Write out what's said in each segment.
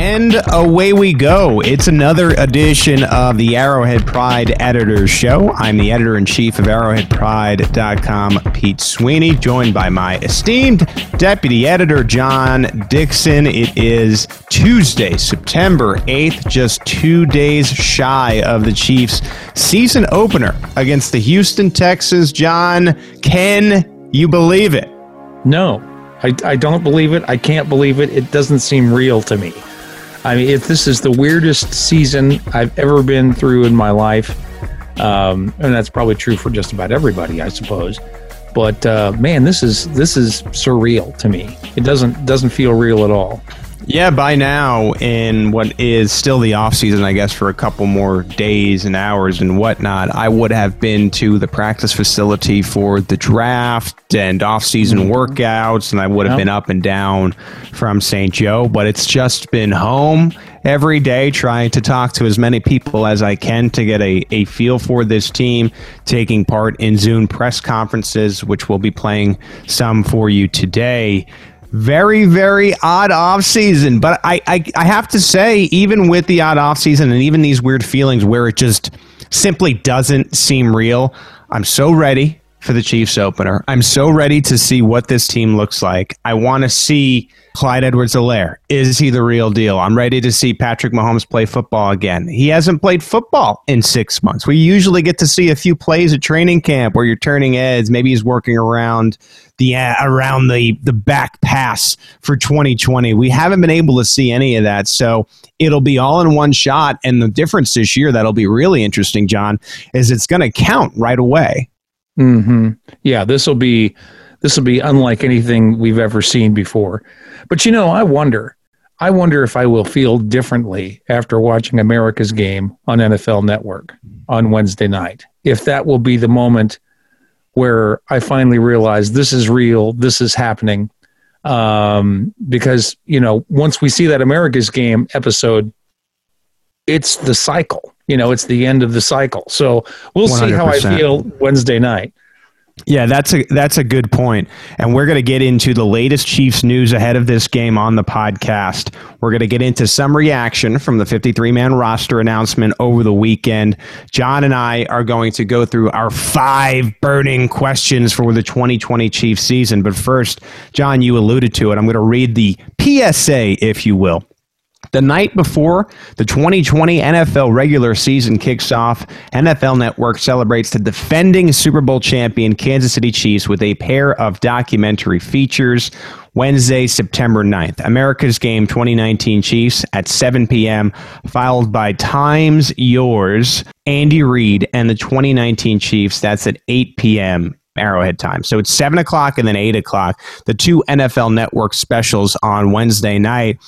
And away we go. It's another edition of the Arrowhead Pride Editors Show. I'm the editor in chief of ArrowheadPride.com, Pete Sweeney, joined by my esteemed deputy editor, John Dixon. It is Tuesday, September 8th, just two days shy of the Chiefs' season opener against the Houston Texans. John, can you believe it? No, I, I don't believe it. I can't believe it. It doesn't seem real to me. I mean, if this is the weirdest season I've ever been through in my life, um, and that's probably true for just about everybody, I suppose. But uh, man, this is this is surreal to me. It doesn't doesn't feel real at all. Yeah, by now, in what is still the off season, I guess, for a couple more days and hours and whatnot, I would have been to the practice facility for the draft and off season mm-hmm. workouts, and I would have yep. been up and down from St. Joe, but it's just been home every day trying to talk to as many people as I can to get a, a feel for this team, taking part in Zoom press conferences, which we'll be playing some for you today very very odd off season but I, I i have to say even with the odd off season and even these weird feelings where it just simply doesn't seem real i'm so ready for the chiefs opener. I'm so ready to see what this team looks like. I want to see Clyde Edwards Helaire. Is he the real deal? I'm ready to see Patrick Mahomes play football again. He hasn't played football in six months. We usually get to see a few plays at training camp where you're turning heads. Maybe he's working around the uh, around the the back pass for 2020. We haven't been able to see any of that. So it'll be all in one shot. And the difference this year that'll be really interesting, John, is it's going to count right away. Hmm. Yeah. This will be this will be unlike anything we've ever seen before. But you know, I wonder, I wonder if I will feel differently after watching America's game on NFL Network on Wednesday night. If that will be the moment where I finally realize this is real, this is happening. Um, because, you know, once we see that America's game episode, it's the cycle. You know, it's the end of the cycle. So we'll 100%. see how I feel Wednesday night. Yeah, that's a that's a good point. And we're going to get into the latest Chiefs news ahead of this game on the podcast. We're going to get into some reaction from the 53-man roster announcement over the weekend. John and I are going to go through our five burning questions for the 2020 Chiefs season. But first, John, you alluded to it. I'm going to read the PSA, if you will. The night before the 2020 NFL regular season kicks off, NFL Network celebrates the defending Super Bowl champion Kansas City Chiefs with a pair of documentary features. Wednesday, September 9th, America's Game 2019 Chiefs at 7 p.m., followed by Times Yours, Andy Reid, and the 2019 Chiefs. That's at 8 p.m. Arrowhead time. So it's 7 o'clock and then 8 o'clock. The two NFL Network specials on Wednesday night.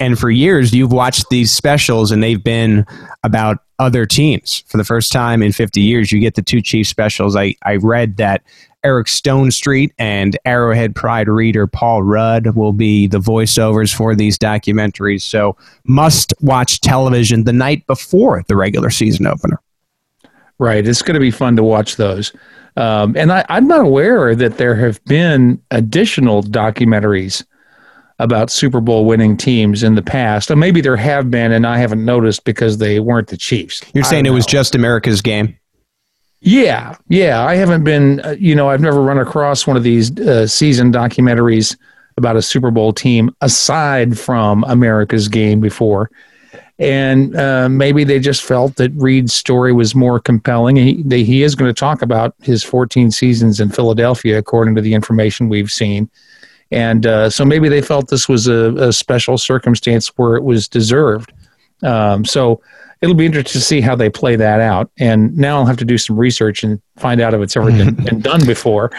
And for years, you've watched these specials, and they've been about other teams. For the first time in 50 years, you get the two chief specials. I, I read that Eric Stonestreet and Arrowhead Pride reader Paul Rudd will be the voiceovers for these documentaries. So, must watch television the night before the regular season opener. Right. It's going to be fun to watch those. Um, and I, I'm not aware that there have been additional documentaries about Super Bowl winning teams in the past. Or maybe there have been, and I haven't noticed because they weren't the Chiefs. You're saying it was just America's game? Yeah, yeah. I haven't been, uh, you know, I've never run across one of these uh, season documentaries about a Super Bowl team aside from America's game before. and uh, maybe they just felt that Reid's story was more compelling. He they, he is going to talk about his 14 seasons in Philadelphia, according to the information we've seen, and uh, so maybe they felt this was a, a, special circumstance where it was deserved. Um, so it'll be interesting to see how they play that out. And now I'll have to do some research and find out if it's ever been, been done before.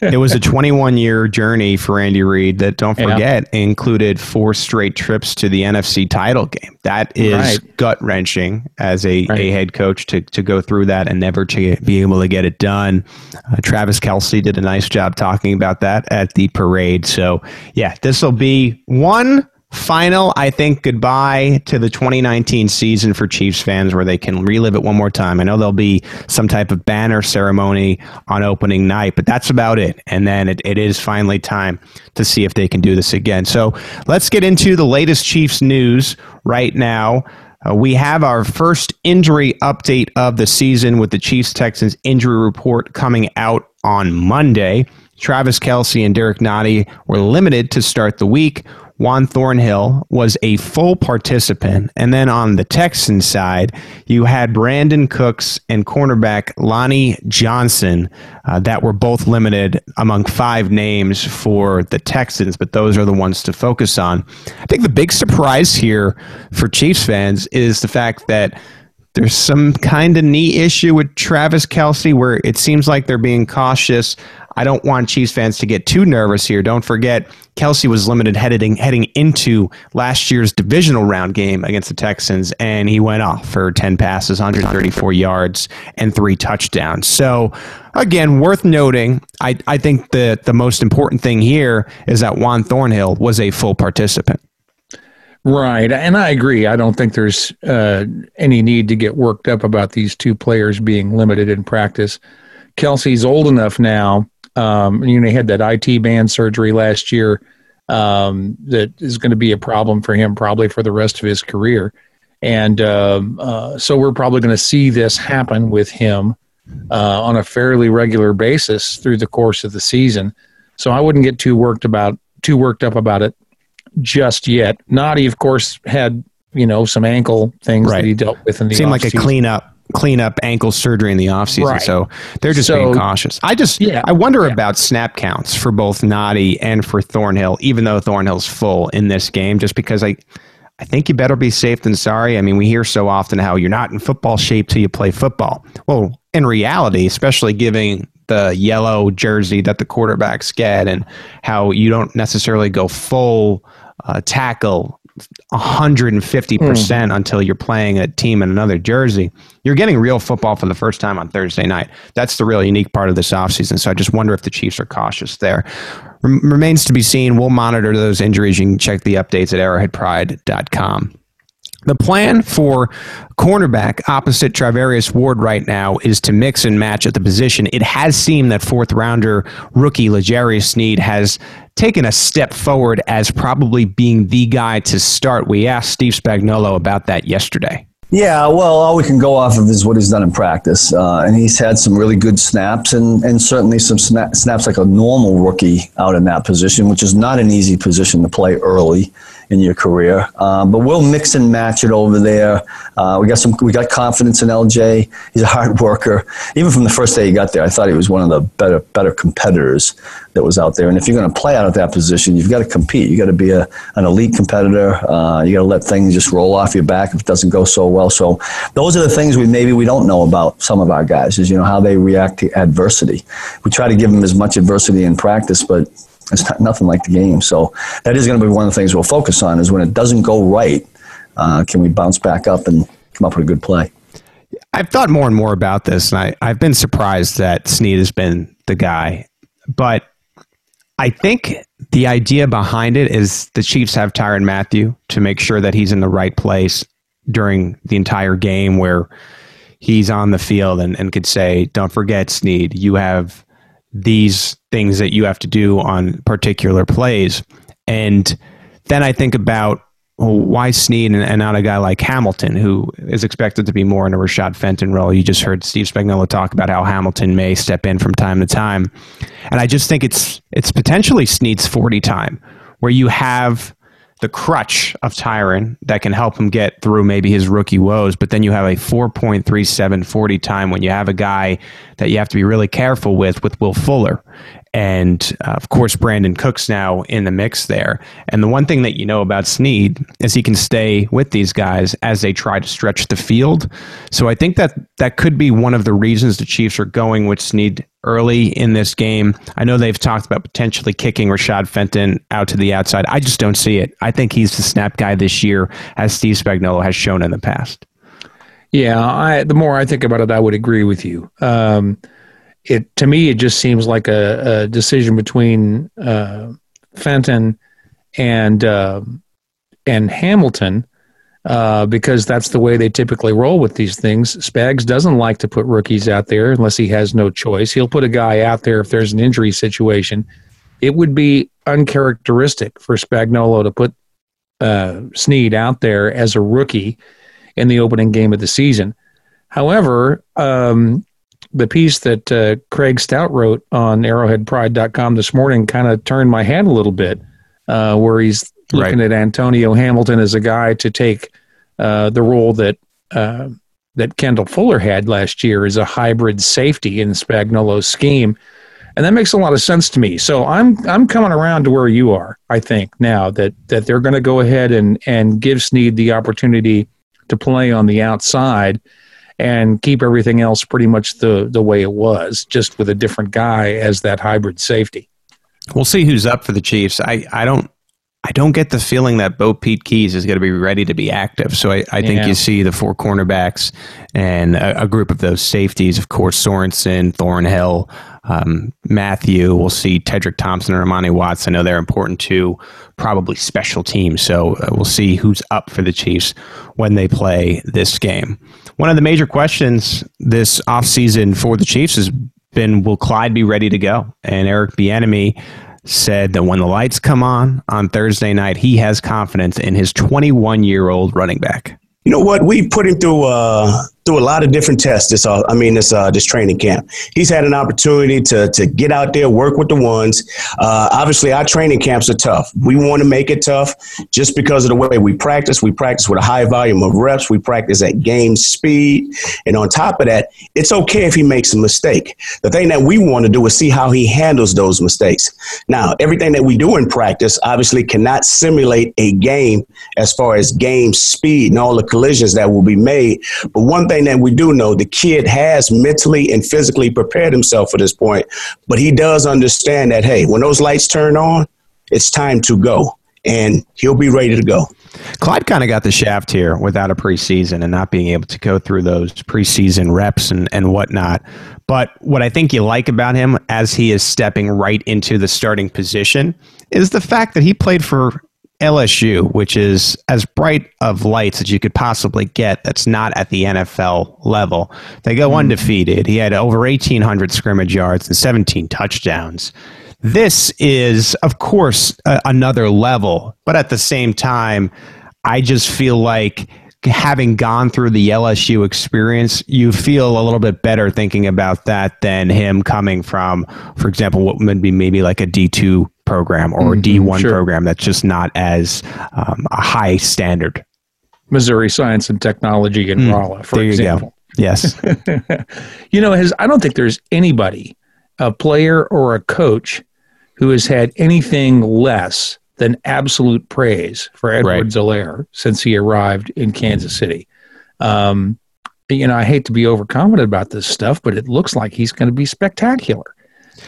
it was a 21 year journey for Andy Reid that, don't forget, yeah. included four straight trips to the NFC title game. That is right. gut wrenching as a, right. a head coach to, to go through that and never to be able to get it done. Uh, Travis Kelce did a nice job talking about that at the parade. So, yeah, this will be one final, I think, goodbye to the 2019 season for Chiefs fans where they can relive it one more time. I know there'll be some type of banner ceremony on opening night, but that's about it. And then it, it is finally time to see if they can do this again. So let's get into the latest Chiefs news right now. Uh, we have our first injury update of the season with the Chiefs Texans injury report coming out on Monday. Travis Kelce and Derek Nnadi were limited to start the week, Juan Thornhill was a full participant. And then on the Texans side, you had Brandin Cooks and cornerback Lonnie Johnson uh, that were both limited among five names for the Texans, but those are the ones to focus on. I think the big surprise here for Chiefs fans is the fact that there's some kind of knee issue with Travis Kelce where it seems like they're being cautious. I don't want Chiefs fans to get too nervous here. Don't forget, Kelce was limited heading heading into last year's divisional round game against the Texans, and he went off for 10 passes, 134 yards, and three touchdowns. So, again, worth noting. I, I think the the most important thing here is that Juan Thornhill was a full participant. Right. And I agree. I don't think there's uh, any need to get worked up about these two players being limited in practice. Kelce's old enough now. Um, you know, he had that IT band surgery last year um, that is going to be a problem for him probably for the rest of his career. And um, uh, so we're probably going to see this happen with him uh, on a fairly regular basis through the course of the season. So I wouldn't get too worked about too worked up about it just yet. Nnadi, of course, had you know some ankle things right. that he dealt with in the seemed like a cleanup cleanup ankle surgery in the offseason. Right. So they're just so, being cautious. I just yeah, I wonder yeah. about snap counts for both Nnadi and for Thornhill, even though Thornhill's full in this game, just because I I think you better be safe than sorry. I mean, we hear so often how you're not in football shape till you play football. Well, in reality, especially giving the yellow jersey that the quarterbacks get and how you don't necessarily go full uh, tackle 150% mm. until you're playing a team in another jersey. You're getting real football for the first time on Thursday night. That's the real unique part of this offseason. So I just wonder if the Chiefs are cautious there. Rem- remains to be seen. We'll monitor those injuries. You can check the updates at arrowheadpride.com. The plan for cornerback opposite Charvarius Ward right now is to mix and match at the position. It has seemed that fourth rounder rookie L'Jarius Sneed has taken a step forward as probably being the guy to start. We asked Steve Spagnuolo about that yesterday. Yeah, well, all we can go off of is what he's done in practice, uh, and he's had some really good snaps, and, and certainly some sna- snaps like a normal rookie out in that position, which is not an easy position to play early in your career. Uh, but we'll mix and match it over there. Uh, we got some. We got confidence in LJ. He's a hard worker. Even from the first day he got there, I thought he was one of the better better competitors that was out there. And if you're going to play out of that position, you've got to compete. You got to be a, an elite competitor. Uh, you got to let things just roll off your back if it doesn't go so well. So those are the things we maybe we don't know about some of our guys is you know how they react to adversity. We try to give them as much adversity in practice, but it's not, nothing like the game. So that is going to be one of the things we'll focus on is when it doesn't go right, uh, can we bounce back up and come up with a good play? I've thought more and more about this, and I, I've been surprised that Sneed has been the guy. But I think the idea behind it is the Chiefs have Tyrann Mathieu to make sure that he's in the right place during the entire game where he's on the field and, and could say, Don't forget, Sneed, you have these things that you have to do on particular plays. And then I think about well, why Sneed and, and, not a guy like Hamilton, who is expected to be more in a Rashad Fenton role. You just heard Steve Spagnuolo talk about how Hamilton may step in from time to time, and I just think it's it's potentially Sneed's forty time, where you have the crutch of Tyrann that can help him get through maybe his rookie woes. But then you have a 4.37 40 time when you have a guy that you have to be really careful with, with Will Fuller. And uh, of course, Brandin Cooks now in the mix there. And the one thing that you know about Sneed is he can stay with these guys as they try to stretch the field. So I think that that could be one of the reasons the Chiefs are going with Sneed early in this game. I know they've talked about potentially kicking Rashad Fenton out to the outside. I just don't see it. I think he's the snap guy this year, as Steve Spagnuolo has shown in the past. Yeah, I, the more I think about it, I would agree with you. Um, it to me it just seems like a, a decision between uh, Fenton and uh, and Hamilton uh, because that's the way they typically roll with these things. Spags doesn't like to put rookies out there unless he has no choice. He'll put a guy out there if there's an injury situation. It would be uncharacteristic for Spagnuolo to put uh, Sneed out there as a rookie in the opening game of the season. However, um, the piece that uh, Craig Stout wrote on arrowheadpride.com this morning kind of turned my head a little bit, uh, where he's looking right. at Antonio Hamilton as a guy to take uh, the role that uh, that Kendall Fuller had last year as a hybrid safety in Spagnuolo's scheme. And that makes a lot of sense to me. So I'm I'm coming around to where you are, I think, now that, that they're going to go ahead and, and give Sneed the opportunity to play on the outside and keep everything else pretty much the the way it was, just with a different guy as that hybrid safety. We'll see who's up for the Chiefs. I, I don't I don't get the feeling that BoPete Keyes is going to be ready to be active. So I, I think yeah. you see the four cornerbacks and a, a, group of those safeties. Of course, Sorensen, Thornhill, um, Mathieu. We'll see Tedric Thompson and Armani Watts. I know they're important too. Probably special teams. So uh, we'll see who's up for the Chiefs when they play this game. One of the major questions this offseason for the Chiefs has been will Clyde be ready to go? And Eric Bieniemy said that when the lights come on on Thursday night, he has confidence in his 21 year old running back. You know what? We put him through uh, through a lot of different tests. This, uh, I mean, this uh, this training camp. He's had an opportunity to to get out there, work with the ones. Uh, obviously, our training camps are tough. We want to make it tough just because of the way we practice. We practice with a high volume of reps. We practice at game speed, and on top of that, it's okay if he makes a mistake. The thing that we want to do is see how he handles those mistakes. Now, everything that we do in practice obviously cannot simulate a game as far as game speed and all the collisions that will be made. But one thing that we do know the kid has mentally and physically prepared himself for this point, but he does understand that, hey, when those lights turn on, it's time to go. And he'll be ready to go. Clyde kind of got the shaft here without a preseason and not being able to go through those preseason reps and, and whatnot. But what I think you like about him as he is stepping right into the starting position is the fact that he played for LSU, which is as bright of lights as you could possibly get, that's not at the NFL level. They go mm. undefeated. He had over 1,800 scrimmage yards and 17 touchdowns. This is, of course, a- another level, but at the same time, I just feel like having gone through the LSU experience, you feel a little bit better thinking about that than him coming from, for example, what would be maybe like a D2 program or mm-hmm, a D1 sure. program that's just not as um, a high standard. Missouri Science and Technology in mm, Rolla, for example. Yes. you know, his, I don't think there's anybody, a player or a coach, who has had anything less than absolute praise for Edward right. Zelaire since he arrived in Kansas City. Um, you know, I hate to be overconfident about this stuff, but it looks like he's going to be spectacular.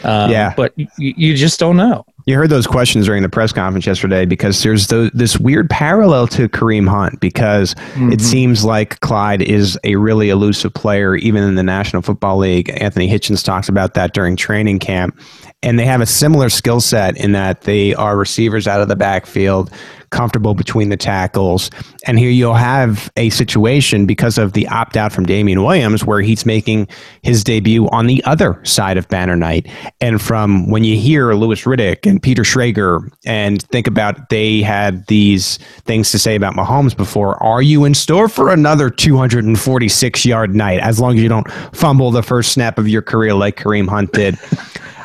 Um, yeah. But y- you just don't know. You heard those questions during the press conference yesterday because there's the, this weird parallel to Kareem Hunt because mm-hmm. it seems like Clyde is a really elusive player, even in the National Football League. Anthony Hitchens talks about that during training camp. And they have a similar skill set in that they are receivers out of the backfield comfortable between the tackles. And here you'll have a situation because of the opt out from Damien Williams where he's making his debut on the other side of Banner Night. And from when you hear Louis Riddick and Peter Schrager and think about they had these things to say about Mahomes before, are you in store for another 246 yard night as long as you don't fumble the first snap of your career like Kareem Hunt did?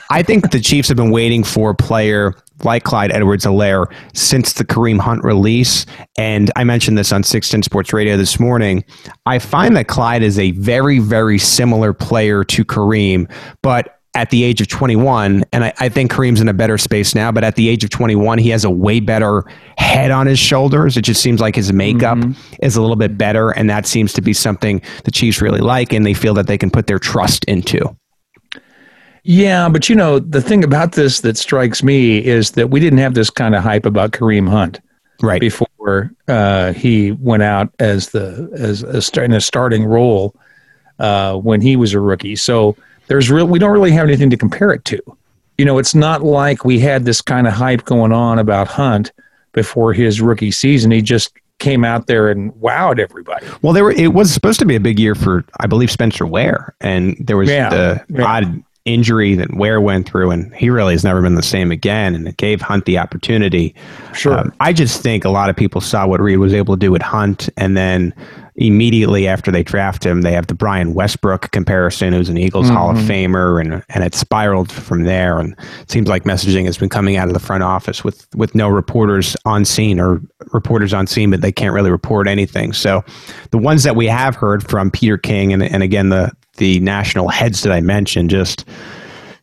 I think the Chiefs have been waiting for a player like Clyde Edwards Helaire since the Kareem Hunt release. And I mentioned this on 610 Sports Radio this morning. I find that Clyde is a very, very similar player to Kareem, but at the age of 21, and I, I, think Kareem's in a better space now, but at the age of 21, he has a way better head on his shoulders. It just seems like his makeup mm-hmm. is a little bit better, and that seems to be something the Chiefs really like, and they feel that they can put their trust into. Yeah, but you know, the thing about this that strikes me is that we didn't have this kind of hype about Kareem Hunt right before uh, he went out as the as a, in a starting role uh, when he was a rookie. So there's real we don't really have anything to compare it to. You know, it's not like we had this kind of hype going on about Hunt before his rookie season. He just came out there and wowed everybody. Well, there were, it was supposed to be a big year for I believe Spencer Ware, and there was yeah, the yeah. odd injury that Ware went through, and he really has never been the same again. And it gave Hunt the opportunity. Sure. Um, I just think a lot of people saw what Reid was able to do with Hunt, and then immediately after they draft him, they have the Brian Westbrook comparison, who's an Eagles mm-hmm. Hall of mm-hmm. Famer, and and it spiraled from there. And it seems like messaging has been coming out of the front office with with no reporters on scene or reporters on scene, but they can't really report anything. So the ones that we have heard from Peter King and and again the the national heads that I mentioned, just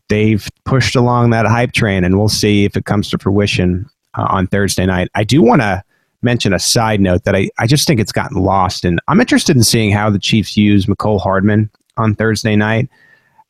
they've pushed along that hype train, and we'll see if it comes to fruition uh, on Thursday night. I do want to mention a side note that I, I just think it's gotten lost, and I'm interested in seeing how the Chiefs use Mecole Hardman on Thursday night.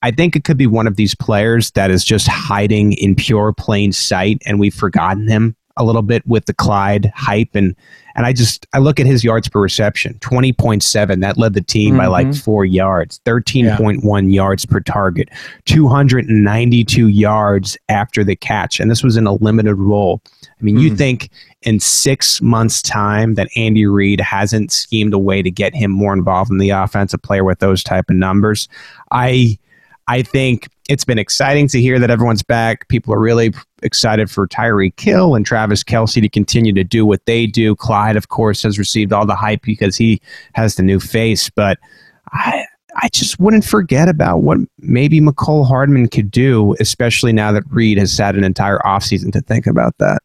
I think it could be one of these players that is just hiding in pure plain sight, and we've forgotten him a little bit with the Clyde hype and and I just I look at his yards per reception, 20.7. That led the team mm-hmm. by like mm-hmm. 4 yards, 13.1 yeah. yards per target, 292 yards after the catch. And this was in a limited role. I mean, mm-hmm. you think in 6 months time that Andy Reid hasn't schemed a way to get him more involved in the offensive player with those type of numbers. I I think it's been exciting to hear that everyone's back. People are really excited for Tyreek Hill and Travis Kelce to continue to do what they do. Clyde, of course, has received all the hype because he has the new face, but I I just wouldn't forget about what maybe Mecole Hardman could do, especially now that Reid has had an entire offseason to think about that.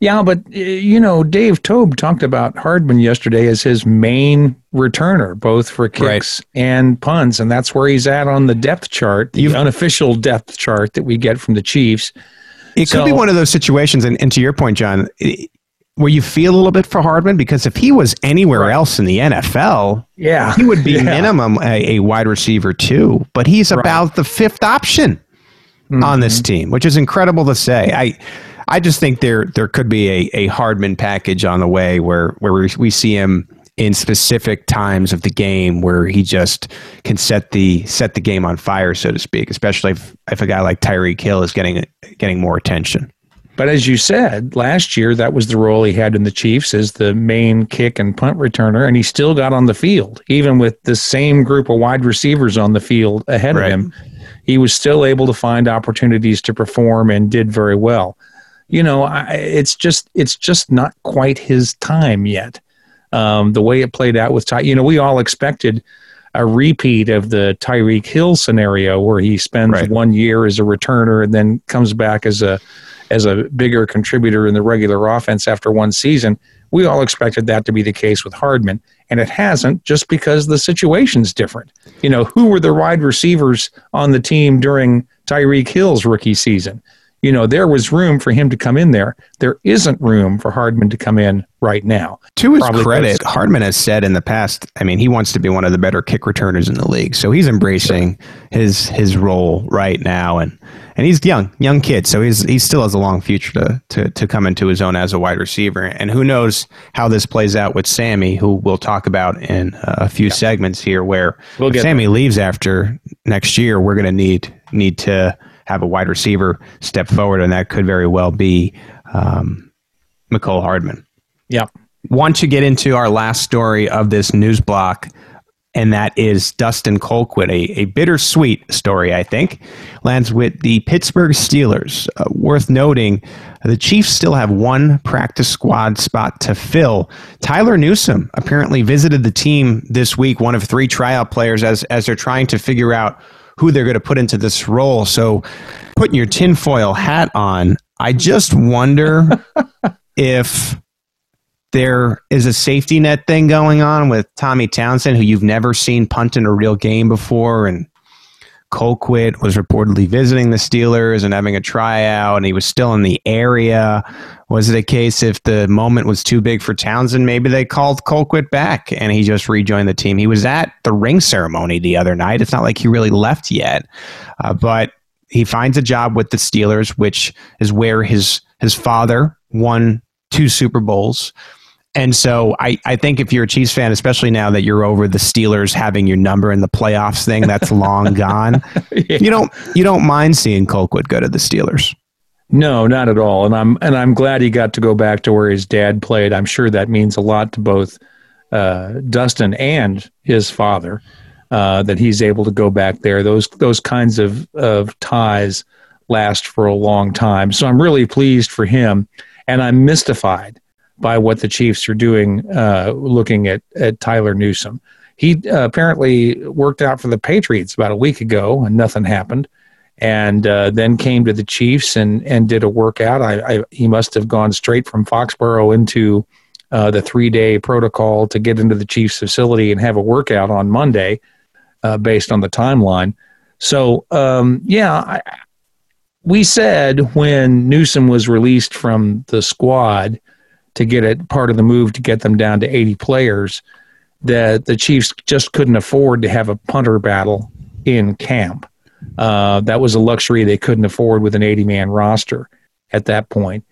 Yeah, but you know, Dave Toub talked about Hardman yesterday as his main returner, both for kicks right. and punts, and that's where he's at on the depth chart, the You've, unofficial depth chart that we get from the Chiefs. It so, could be one of those situations, and, and to your point, John, where you feel a little bit for Hardman because if he was anywhere right. else in the NFL, yeah, he would be yeah. minimum a, a, wide receiver too. But he's right. about the fifth option mm-hmm. on this team, which is incredible to say. I I just think there there could be a, a Hardman package on the way where where we, we see him in specific times of the game where he just can set the set the game on fire, so to speak. Especially if, if a guy like Tyreek Hill is getting getting more attention. But as you said, last year that was the role he had in the Chiefs as the main kick and punt returner, and he still got on the field, even with the same group of wide receivers on the field ahead right. of him. He was still able to find opportunities to perform and did very well you know, I, it's just it's just not quite his time yet. Um, the way it played out with Ty, you know, we all expected a repeat of the Tyreek Hill scenario where he spends right. one year as a returner and then comes back as a as a bigger contributor in the regular offense after one season. We all expected that to be the case with Hardman, and it hasn't just because the situation's different. You know, who were the wide receivers on the team during Tyreek Hill's rookie season? You know, there was room for him to come in there. There isn't room for Hardman to come in right now. To his Probably credit, Hardman has said in the past, I mean, he wants to be one of the better kick returners in the league. So he's embracing his his role right now and and he's young, young kid, so he's he still has a long future to, to to come into his own as a wide receiver. And who knows how this plays out with Sammy, who we'll talk about in a few yeah. segments here. Where we'll Sammy there. leaves after next year, we're going to need need to have a wide receiver step forward, and that could very well be um, Hardman. Yeah. Want to get into our last story of this news block, and that is Dustin Colquitt, a, a bittersweet story, I think, lands with the Pittsburgh Steelers. Uh, worth noting, the Chiefs still have one practice squad spot to fill. Tyler Newsome apparently visited the team this week, one of three tryout players, as, as they're trying to figure out who they're going to put into this role. So, putting your tinfoil hat on, I just wonder if there is a safety net thing going on with Tommy Townsend, who you've never seen punt in a real game before, and Colquitt was reportedly visiting the Steelers and having a tryout, and he was still in the area. Was it a case if the moment was too big for Townsend, maybe they called Colquitt back and he just rejoined the team? He was at the ring ceremony the other night. It's not like he really left yet, uh, but he finds a job with the Steelers, which is where his his father won two Super Bowls. And so I, I think if you're a Chiefs fan, especially now that you're over the Steelers having your number in the playoffs thing, that's long gone. yeah. You don't you don't mind seeing Colquitt go to the Steelers. No, not at all. And I'm and I'm glad he got to go back to where his dad played. I'm sure that means a lot to both uh, Dustin and his father uh, that he's able to go back there. Those those kinds of of ties last for a long time. So I'm really pleased for him, and I'm mystified by what the Chiefs are doing, uh, looking at, at Tyler Newsome. He uh, apparently worked out for the Patriots about a week ago, and nothing happened. And uh, then came to the Chiefs and, and did a workout. I, I, he must have gone straight from Foxborough into uh, the three day protocol to get into the Chiefs facility and have a workout on Monday, uh, based on the timeline. So, um, yeah, I, we said when Newsome was released from the squad to get it part of the move to get them down to 80 players that the Chiefs just couldn't afford to have a punter battle in camp. Uh, that was a luxury they couldn't afford with an 80 man roster at that point.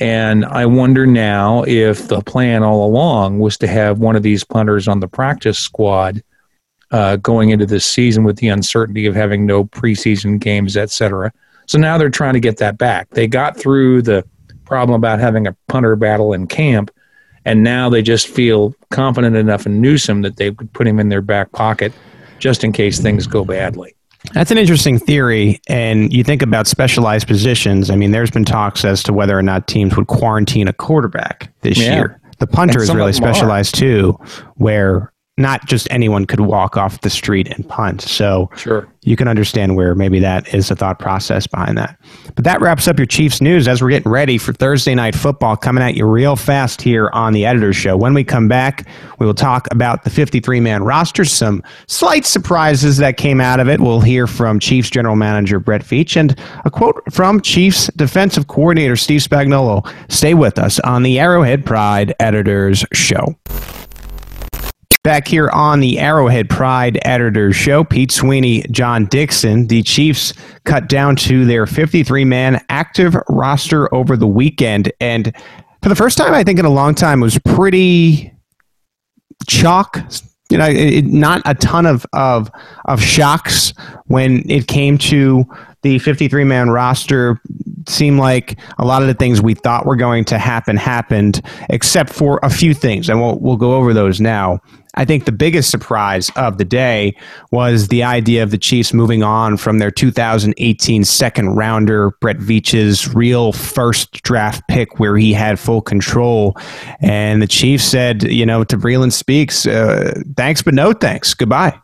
And I wonder now if the plan all along was to have one of these punters on the practice squad uh, going into this season with the uncertainty of having no preseason games, et cetera. So now they're trying to get that back. They got through the problem about having a punter battle in camp. And now they just feel confident enough in Newsome that they could put him in their back pocket just in case things go badly. That's an interesting theory. And you think about specialized positions. I mean, there's been talks as to whether or not teams would quarantine a quarterback this yeah. year. The punter is really specialized are. too, where not just anyone could walk off the street and punt. So sure. you can understand where maybe that is the thought process behind that. But that wraps up your Chiefs news as we're getting ready for Thursday night football coming at you real fast here on the Editor's Show. When we come back, we will talk about the 53 man roster, some slight surprises that came out of it. We'll hear from Chiefs general manager Brett Veach and a quote from Chiefs defensive coordinator Steve Spagnuolo. Stay with us on the Arrowhead Pride Editor's Show. Back here on the Arrowhead Pride Editors Show, Pete Sweeney, John Dixon, the Chiefs cut down to their 53 man active roster over the weekend. And for the first time, I think in a long time, it was pretty chalk. You know, it, not a ton of, of, of shocks when it came to the 53 man roster seemed like a lot of the things we thought were going to happen happened, except for a few things. And we'll, we'll go over those now. I think the biggest surprise of the day was the idea of the Chiefs moving on from their 2018 second rounder, Brett Veach's real first draft pick, where he had full control. And the Chiefs said, you know, to Breeland Speaks, uh, thanks, but no thanks. Goodbye.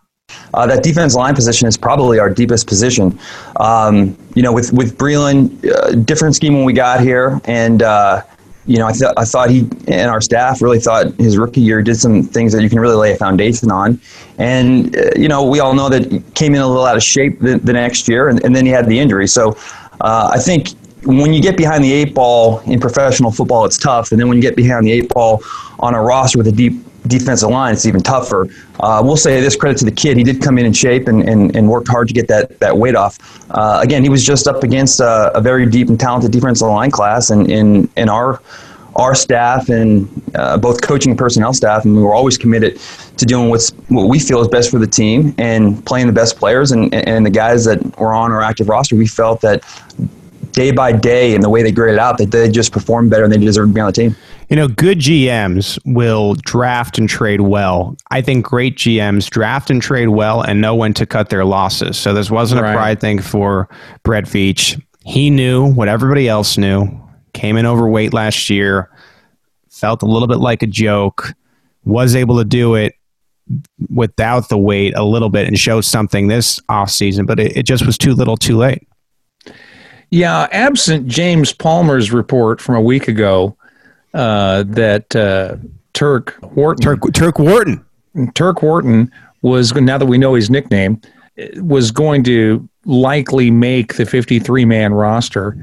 Uh, that defense line position is probably our deepest position. Um, you know, with with Breeland, uh, different scheme when we got here, and uh, you know, I, th- I thought he and our staff really thought his rookie year did some things that you can really lay a foundation on. And, uh, you know, we all know that he came in a little out of shape the, the next year, and, and then he had the injury. So uh, I think when you get behind the eight ball in professional football, it's tough. And then when you get behind the eight ball on a roster with a deep defensive line, it's even tougher. Uh, we'll say this credit to the kid. He did come in in shape and, and, and worked hard to get that, that weight off. Uh, again, he was just up against a, a, very deep and talented defensive line class, and in, in our our staff and uh, both coaching and personnel staff, and we were always committed to doing what's what we feel is best for the team and playing the best players and and the guys that were on our active roster. We felt that day by day and the way they graded out that they just performed better and they deserved to be on the team. You know, good GMs will draft and trade well. I think great GMs draft and trade well and know when to cut their losses. So this wasn't right. a pride thing for Brett Veach. He knew what everybody else knew. Came in overweight last year. Felt a little bit like a joke. Was able to do it without the weight a little bit and show something this off season, but it, it just was too little too late. Yeah, absent James Palmer's report from a week ago uh, that uh, Turk Wharton, Turk, Turk Wharton, Turk Wharton was now that we know his nickname was going to likely make the 53 man roster.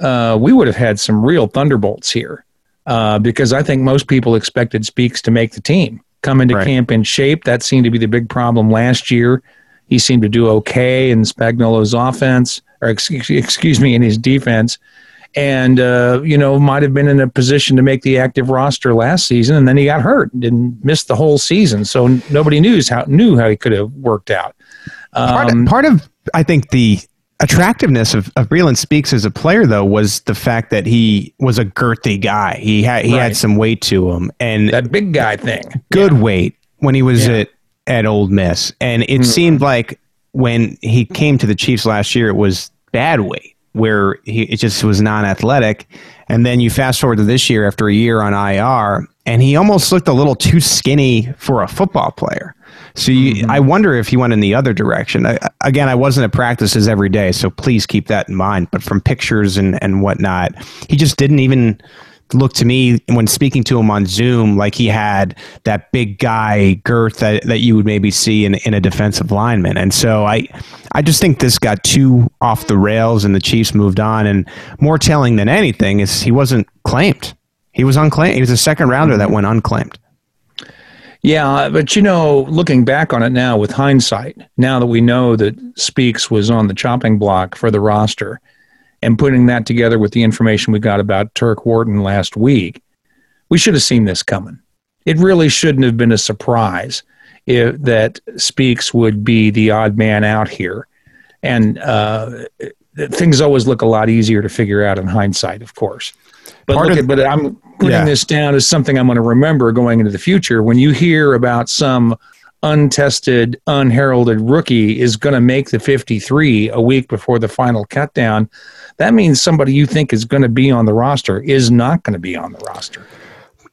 Uh, we would have had some real thunderbolts here uh, because I think most people expected Speaks to make the team, come into Right. camp in shape. That seemed to be the big problem last year. He seemed to do okay in Spagnuolo's offense, or excuse, excuse me, in his defense, and uh, you know might have been in a position to make the active roster last season, and then he got hurt and missed the whole season. So nobody knew how knew how he could have worked out. part, Um, part of I think the attractiveness of, of Breeland Speaks as a player though was the fact that he was a girthy guy. He had he Right. had some weight to him and that big guy thing. good weight when he was Yeah. at at Ole Miss. And it seemed like when he came to the Chiefs last year it was bad weight where he it just was non-athletic. And then you fast forward to this year after a year on IR and he almost looked a little too skinny for a football player. So you, mm-hmm. I wonder if he went in the other direction. I, again, I wasn't at practices every day, so please keep that in mind. But from pictures and, and whatnot, he just didn't even look to me when speaking to him on Zoom like he had that big guy girth that, that you would maybe see in, in a defensive lineman. And so I I just think this got too off the rails and the Chiefs moved on. And more telling than anything is he wasn't claimed. He was unclaimed. He was a second rounder that went unclaimed. Yeah, but you know, looking back on it now with hindsight, now that we know that Speaks was on the chopping block for the roster, and putting that together with the information we got about Turk Wharton last week, we should have seen this coming. It really shouldn't have been a surprise if, that Speaks would be the odd man out here. And uh, things always look a lot easier to figure out in hindsight, of course. But Part look at, but I'm putting Yeah. this down as something I'm going to remember going into the future. When you hear about some untested, unheralded rookie is going to make the 53 a week before the final cutdown, that means somebody you think is going to be on the roster is not going to be on the roster.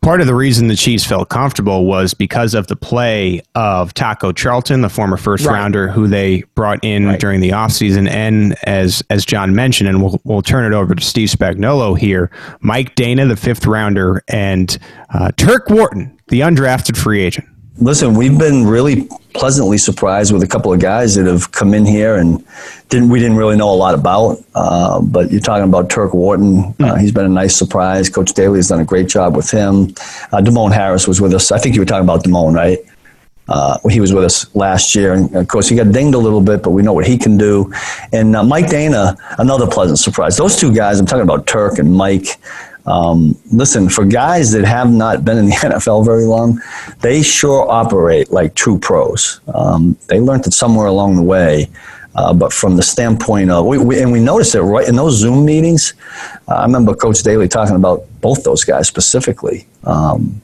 part of the reason the Chiefs felt comfortable was because of the play of Taco Charlton, the former first Right. rounder who they brought in Right. during the offseason. And as as John mentioned, and we'll, we'll turn it over to Steve Spagnuolo here, Mike Danna, the fifth rounder, and uh, Turk Wharton, the undrafted free agent. Listen, we've been really pleasantly surprised with a couple of guys that have come in here and didn't we didn't really know a lot about. Uh, but you're talking about Turk Wharton. Uh, he's been a nice surprise. Coach Daly has done a great job with him. Uh, Demone Harris was with us. I think you were talking about Damone, right? Uh, he was with us last year, and of course he got dinged a little bit, but we know what he can do. And uh, Mike Danna, another pleasant surprise. Those two guys, I'm talking about Turk and Mike. Um, listen, for guys that have not been in the NFL very long, they sure operate like true pros. Um, they learned it somewhere along the way. Uh, but from the standpoint of, we, we, and we noticed it right in those Zoom meetings. Uh, I remember Coach Daly talking about both those guys specifically. Um,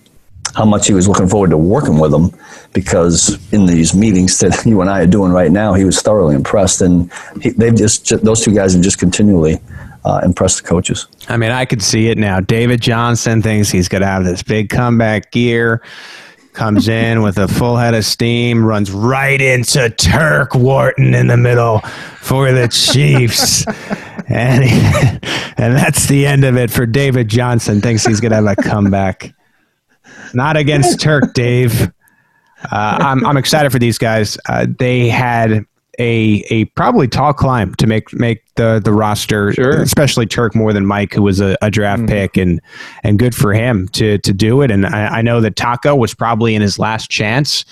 how much he was looking forward to working with them because in these meetings that you and I are doing right now, he was thoroughly impressed, and he, they've just those two guys have just continually uh, impressed the coaches. I mean, I could see it now. David Johnson thinks he's going to have this big comeback gear. Comes in with a full head of steam, runs right into Turk Wharton in the middle for the Chiefs. and, he- and that's the end of it for David Johnson. Thinks he's going to have a comeback. Not against Turk, Dave. Uh, I'm, I'm excited for these guys. Uh, they had a a probably tall climb to make make the the roster, Sure. especially Turk more than Mike, who was a, a draft mm-hmm. pick, and and good for him to to do it. And I, I know that Taco was probably in his last chance.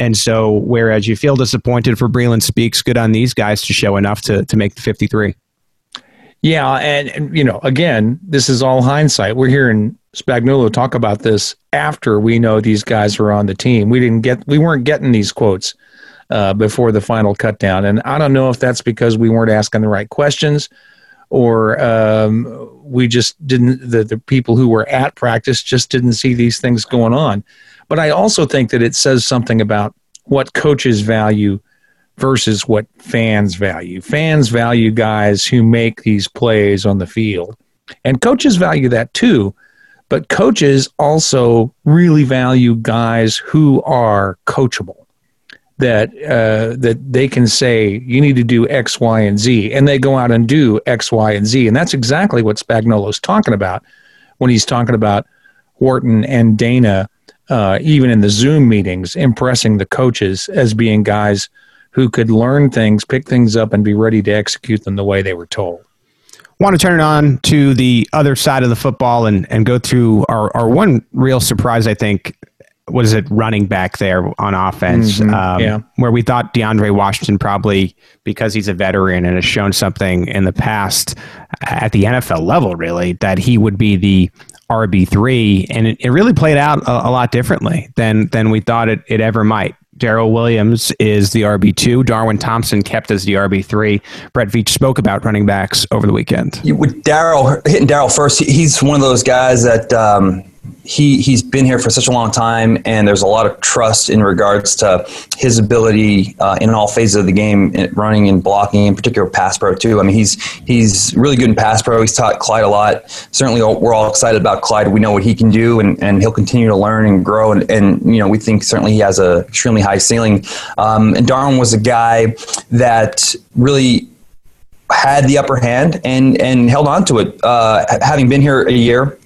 And so, whereas you feel disappointed for Breeland Speaks, good on these guys to show enough to to make the 53. Yeah, and, and you know, again, this is all hindsight. We're hearing Spagnuolo talk about this after we know these guys are on the team. We didn't get, we weren't getting these quotes uh, before the final cutdown. and I don't know if that's because we weren't asking the right questions, or um, we just didn't. The the people who were at practice just didn't see these things going on. But I also think that it says something about what coaches value versus what fans value. Fans value guys who make these plays on the field, and coaches value that too. But coaches also really value guys who are coachable. That uh, that they can say you need to do X, Y, and Z, and they go out and do X, Y, and Z, and that's exactly what Spagnuolo's talking about when he's talking about Wharton and Danna, uh, even in the Zoom meetings, impressing the coaches as being guys who could learn things, pick things up, and be ready to execute them the way they were told. Want to turn it on to the other side of the football and, and go through our, our one real surprise, I think, what is it, running back there on offense, Mhm, um, yeah. where we thought DeAndre Washington probably because he's a veteran and has shown something in the past at the NFL level, really, that he would be the RB three, and it, it really played out a, a lot differently than than we thought it, it ever might. Darrel Williams is the RB two. Darwin Thompson kept as the RB three. Brett Veach spoke about running backs over the weekend. You- with Darrel hitting Darrel first, he's one of those guys that um, he he's been here for such a long time, and there's a lot of trust in regards to his ability uh, in all phases of the game, running and blocking, in particular pass pro too. I mean, he's he's really good in pass pro. He's taught Clyde a lot. Certainly, we're all excited about Clyde. We know what he can do, and, and he'll continue to learn and grow. And, and you know, we think certainly he has a extremely high ceiling. Um, and Darwin was a guy that really had the upper hand and and held on to it. Uh, having been here a year,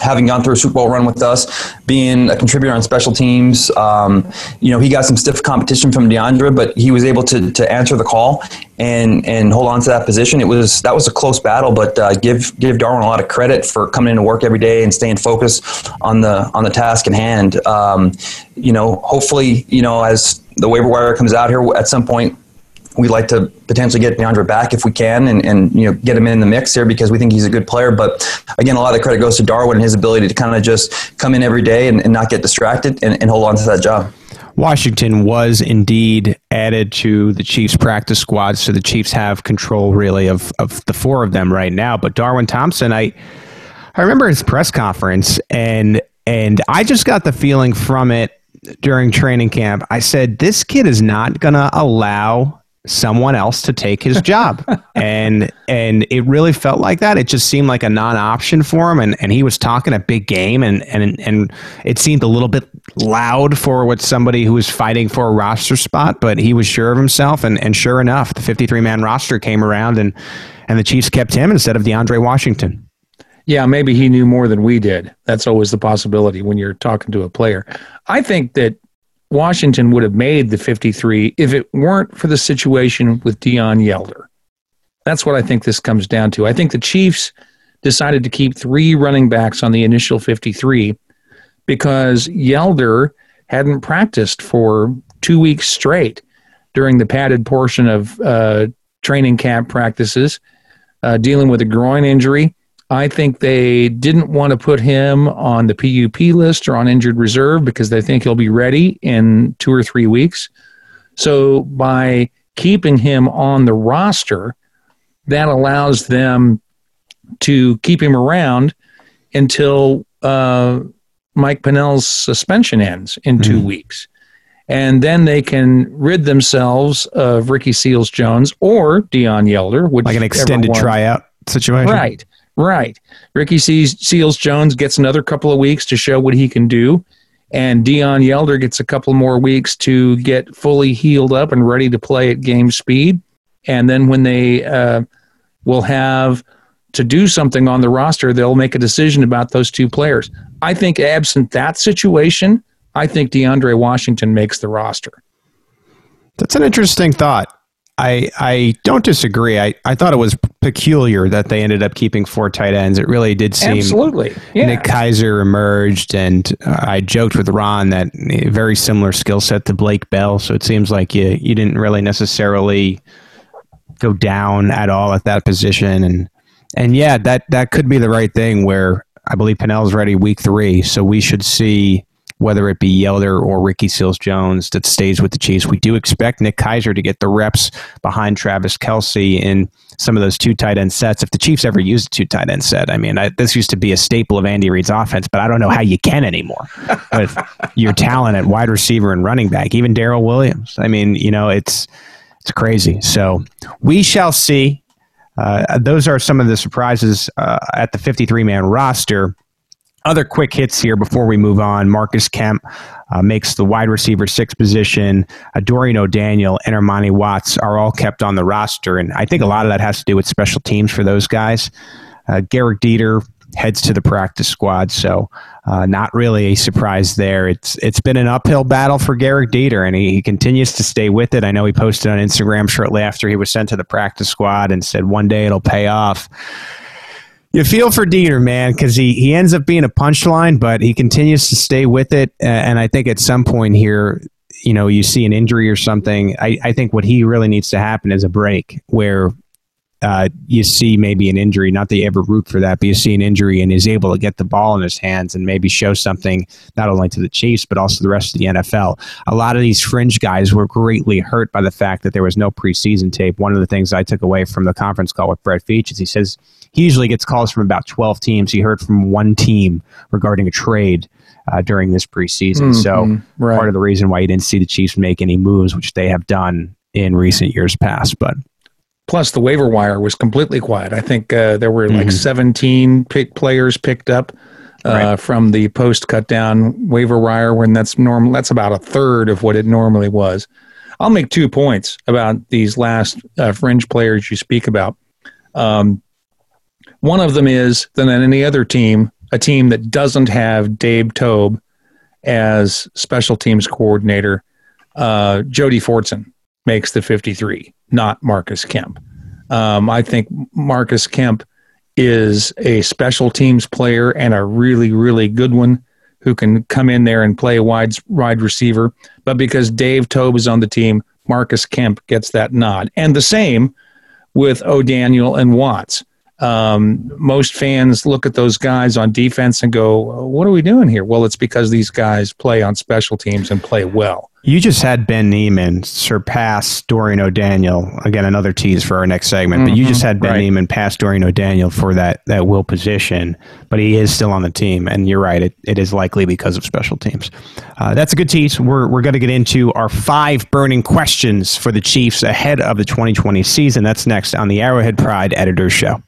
having gone through a Super Bowl run with us, being a contributor on special teams, um, you know, he got some stiff competition from DeAndre, but he was able to to answer the call and and hold on to that position. It was that was a close battle, but uh, give give Darwin a lot of credit for coming into work every day and staying focused on the on the task in hand. Um, you know, hopefully, you know, as the waiver wire comes out here at some point we'd like to potentially get DeAndre back if we can and, and you know get him in the mix here because we think he's a good player. But again, a lot of the credit goes to Darwin and his ability to kind of just come in every day and, and not get distracted and, and hold on to that job. Washington was indeed added to the Chiefs practice squad, so the Chiefs have control really of, of the four of them right now. But Darwin Thompson, I I remember his press conference and and I just got the feeling from it during training camp. I said, This kid is not gonna allow someone else to take his job. and and it really felt like that. It just seemed like a non-option for him and, and he was talking a big game and, and and it seemed a little bit loud for what somebody who was fighting for a roster spot, but he was sure of himself and, and sure enough, the 53 man roster came around and and the Chiefs kept him instead of DeAndre Washington. Yeah, maybe he knew more than we did. That's always the possibility when you're talking to a player. I think that Washington would have made the 53 if it weren't for the situation with Deon Yelder. That's what I think this comes down to. I think the Chiefs decided to keep three running backs on the initial 53 because Yelder hadn't practiced for two weeks straight during the padded portion of uh, training camp practices, uh, dealing with a groin injury. I think they didn't want to put him on the PUP list or on injured reserve because they think he'll be ready in two or three weeks. So by keeping him on the roster, that allows them to keep him around until uh, Mike Pinnell's suspension ends in 2 weeks. And then they can rid themselves of Ricky Seals Jones or Deon Yelder, which Like an extended tryout situation. Right, right. Ricky sees, Seals Jones gets another couple of weeks to show what he can do, and Deon Yelder gets a couple more weeks to get fully healed up and ready to play at game speed. And then when they uh, will have to do something on the roster, they'll make a decision about those two players. I think, absent that situation, I think DeAndre Washington makes the roster. That's an interesting thought. I I don't disagree. I, I thought it was peculiar that they ended up keeping four tight ends. It really did seem Absolutely. Yeah. Nick Keizer emerged, and uh, I joked with Ron that very similar skill set to Blake Bell. So it seems like you you didn't really necessarily go down at all at that position, and and yeah, that that could be the right thing. Where I believe Pinnell's ready week three, so we should see whether it be Yelder or Ricky Seals Jones that stays with the Chiefs. We do expect Nick Keizer to get the reps behind Travis Kelce in some of those two tight end sets. If the Chiefs ever use a two tight end set, I mean, I, this used to be a staple of Andy Reid's offense, but I don't know how you can anymore with your talent at wide receiver and running back, even Darrel Williams. I mean, you know, it's it's crazy. So we shall see. Uh, those are some of the surprises uh, at the 53 man roster. Other quick hits here before we move on. Marcus Kemp uh, makes the wide receiver six position. Uh, Dorian O'Daniel and Armani Watts are all kept on the roster. And I think a lot of that has to do with special teams for those guys. Uh, Gehrig Dieter heads to the practice squad, so uh, not really a surprise there. It's it's been an uphill battle for Gehrig Dieter, and he, he continues to stay with it. I know he posted on Instagram shortly after he was sent to the practice squad and said one day it'll pay off you feel for Dieter, man, because he, he ends up being a punchline, but he continues to stay with it. And I think at some point here, you know, you see an injury or something. I, I think what he really needs to happen is a break where uh, you see maybe an injury, not that you ever root for that, but you see an injury and is able to get the ball in his hands and maybe show something not only to the Chiefs, but also the rest of the NFL. A lot of these fringe guys were greatly hurt by the fact that there was no preseason tape. One of the things I took away from the conference call with Brett Veach is he says he usually gets calls from about 12 teams. He heard from one team regarding a trade. Uh, during this preseason. Mm-hmm, so, right. part of the reason why you didn't see the Chiefs make any moves, which they have done in recent years past. But Plus, the waiver wire was completely quiet. I think uh, there were like mm-hmm. 17 pick players picked up uh, right. from the post cut down waiver wire when that's normal. That's about a third of what it normally was. I'll make two points about these last uh, fringe players you speak about. Um, one of them is than any other team, a team that doesn't have Dave Toub as special teams coordinator. Uh, Jody Fortson makes the 53 not Marcus Kemp. Um, I think Marcus Kemp is a special teams player and a really, really good one who can come in there and play wide, wide receiver. But because Dave Toub is on the team, Marcus Kemp gets that nod. And the same with O'Daniel and Watts. Um, most fans look at those guys on defense and go, What are we doing here? Well, it's because these guys play on special teams and play well. You just had Ben Niemann surpass Dorian O'Daniel. Again, another tease for our next segment. Mm-hmm, but you just mm-hmm. had Ben right. Niemann pass Dorian O'Daniel for that, that will position. But he is still on the team. And you're right, it, it is likely because of special teams. Uh, that's a good tease. We're, we're going to get into our five burning questions for the Chiefs ahead of the 2020 season. That's next on the Arrowhead Pride Editor's Show.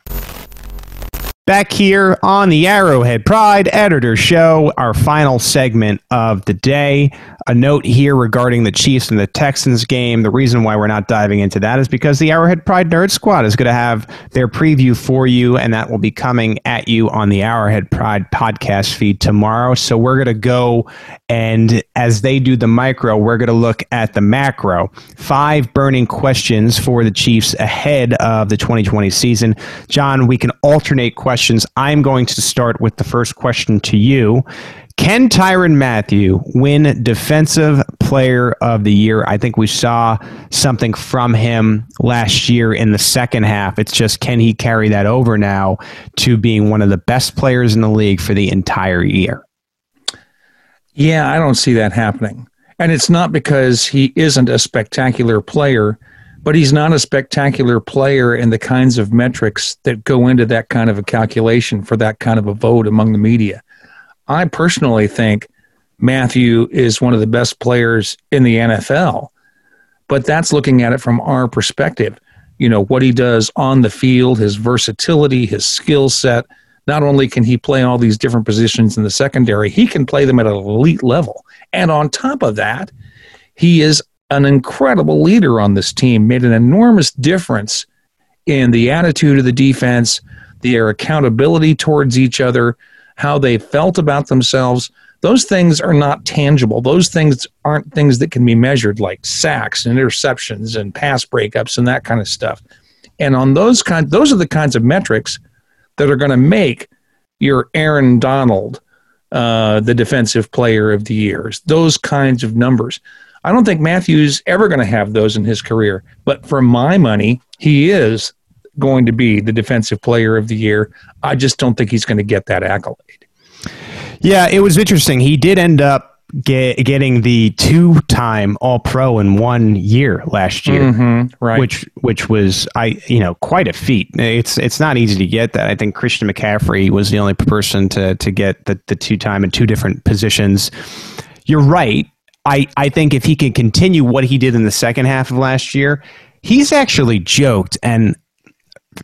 Back here on the Arrowhead Pride Editor Show, our final segment of the day. A note here regarding the Chiefs and the Texans game. The reason why we're not diving into that is because the Arrowhead Pride Nerd Squad is going to have their preview for you, and that will be coming at you on the Arrowhead Pride podcast feed tomorrow. So we're going to go and as they do the micro, we're going to look at the macro. Five burning questions for the Chiefs ahead of the 2020 season. John, we can alternate questions. I'm going to start with the first question to you. Can Tyrann Mathieu win Defensive Player of the Year? I think we saw something from him last year in the second half. It's just can he carry that over now to being one of the best players in the league for the entire year? Yeah, I don't see that happening. And it's not because he isn't a spectacular player, but he's not a spectacular player in the kinds of metrics that go into that kind of a calculation for that kind of a vote among the media. I personally think Mathieu is one of the best players in the NFL, but that's looking at it from our perspective. You know, what he does on the field, his versatility, his skill set, not only can he play all these different positions in the secondary, he can play them at an elite level. And on top of that, he is an incredible leader on this team, made an enormous difference in the attitude of the defense, their accountability towards each other, how they felt about themselves. Those things are not tangible. Those things aren't things that can be measured, like sacks and interceptions and pass breakups and that kind of stuff. And on those kind, those are the kinds of metrics that are going to make your Aaron Donald uh, the defensive player of the year. Those kinds of numbers. I don't think Mathieu's ever going to have those in his career, but for my money, he is going to be the defensive player of the year. I just don't think he's going to get that accolade. Yeah, it was interesting. He did end up get, getting the two-time All-Pro in one year last year, mm-hmm, right? Which which was I you know quite a feat. It's it's not easy to get that. I think Christian McCaffrey was the only person to to get the the two-time in two different positions. You're right. I I think if he can continue what he did in the second half of last year, he's actually joked and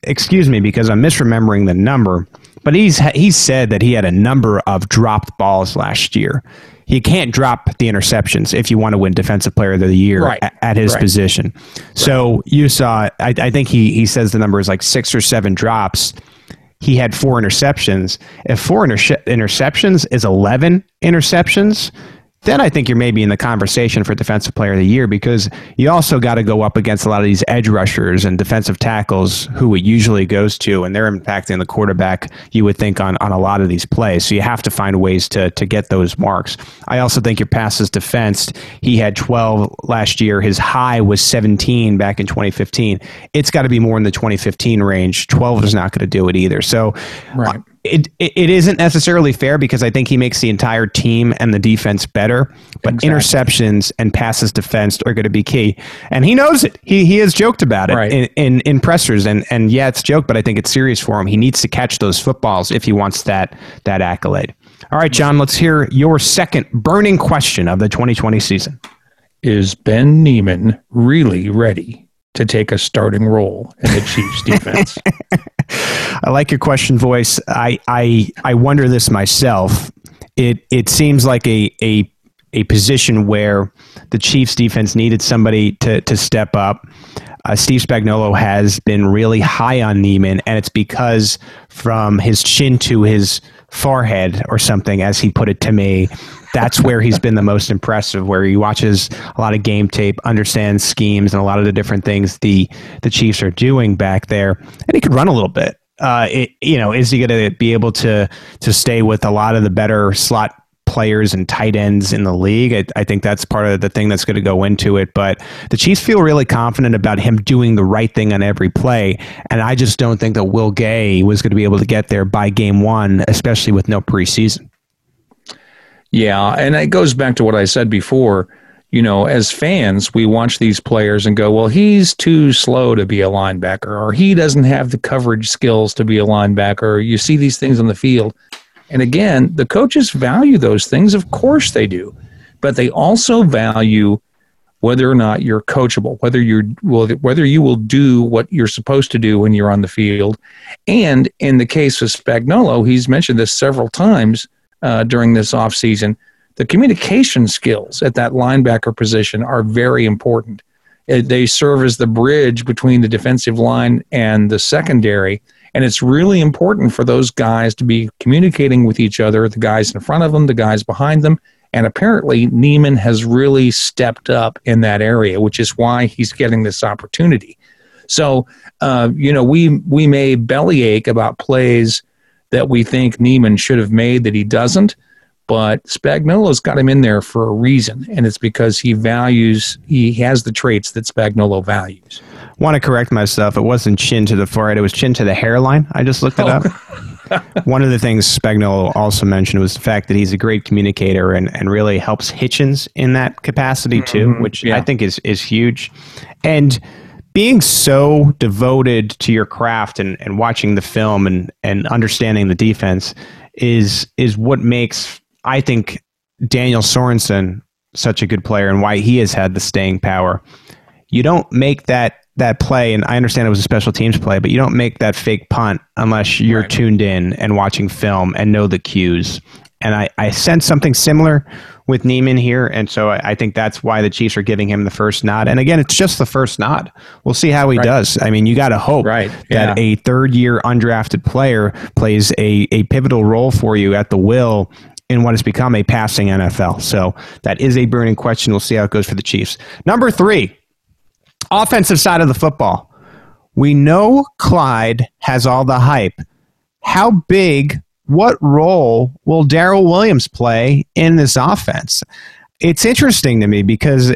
excuse me because I'm misremembering the number, but he's he said that he had a number of dropped balls last year. He can't drop the interceptions if you want to win Defensive Player of the Year Right. at, at his Right. position. So you saw, I, I think he he says the number is like six or seven drops. He had four interceptions. If four interce- interceptions is eleven interceptions, then I think you're maybe in the conversation for Defensive Player of the Year because you also got to go up against a lot of these edge rushers and defensive tackles who it usually goes to, and they're impacting the quarterback, you would think, on, on a lot of these plays. So you have to find ways to, to get those marks. I also think your passes defensed, he had 12 last year. His high was 17 back in 2015. It's got to be more in the 2015 range. 12 is not going to do it either. So Right. It, it it isn't necessarily fair because I think he makes the entire team and the defense better. But Exactly. interceptions and passes defensed are going to be key, and he knows it. He he has joked about it Right. in, in in pressers, and and yeah, it's a joke, but I think it's serious for him. He needs to catch those footballs if he wants that that accolade. All right, John, let's hear your second burning question of the 2020 season. Is Ben Niemann really ready to take a starting role in the Chiefs defense? I like your question voice. I I I wonder this myself. It it seems like a a a position where the Chiefs defense needed somebody to to step up. Uh, Steve Spagnuolo has been really high on Niemann, and it's because from his chin to his forehead or something, as he put it to me, that's where he's been the most impressive. Where he watches a lot of game tape, understands schemes, and a lot of the different things the the Chiefs are doing back there, and he could run a little bit. Uh, it, you know, is he going to be able to to stay with a lot of the better slot players and tight ends in the league? I, I think that's part of the thing that's going to go into it. But the Chiefs feel really confident about him doing the right thing on every play, and I just don't think that Willie Gay was going to be able to get there by game one, especially with no preseason. Yeah, and it goes back to what I said before. You know, as fans, we watch these players and go, well, he's too slow to be a linebacker, or he doesn't have the coverage skills to be a linebacker. You see these things on the field. And again, the coaches value those things. Of course they do. But they also value whether or not you're coachable, whether you're will whether you will do what you're supposed to do when you're on the field. And in the case of Spagnuolo, he's mentioned this several times uh, during this offseason. The communication skills at that linebacker position are very important. Uh, They serve as the bridge between the defensive line and the secondary. And it's really important for those guys to be communicating with each other, the guys in front of them, the guys behind them. And apparently, Niemann has really stepped up in that area, which is why he's getting this opportunity. So, uh, you know, we we may bellyache about plays that we think Niemann should have made that he doesn't, but Spagnuolo's got him in there for a reason, and it's because he values he has the traits that Spagnuolo values. Want to correct myself? It wasn't chin to the forehead; it was chin to the hairline. I just looked it up. Oh. One of the things Spagnuolo also mentioned was the fact that he's a great communicator and, and really helps Hitchens in that capacity too, mm-hmm. which yeah. I think is is huge. And being so devoted to your craft and, and watching the film and, and understanding the defense is is what makes I think Daniel Sorensen such a good player and why he has had the staying power. You don't make that that play, and I understand it was a special teams play, but you don't make that fake punt unless you're Right. tuned in and watching film and know the cues. And I, I sense something similar with Niemann here, and so I, I think that's why the Chiefs are giving him the first nod. And again, it's just the first nod. We'll see how he Right. does. I mean, you got to hope Right, that a third year undrafted player plays a, a pivotal role for you at the will in what has become a passing NFL. So that is a burning question. We'll see how it goes for the Chiefs. Number three, offensive side of the football. We know Clyde has all the hype. How big, what role will Darrel Williams play in this offense? It's interesting to me because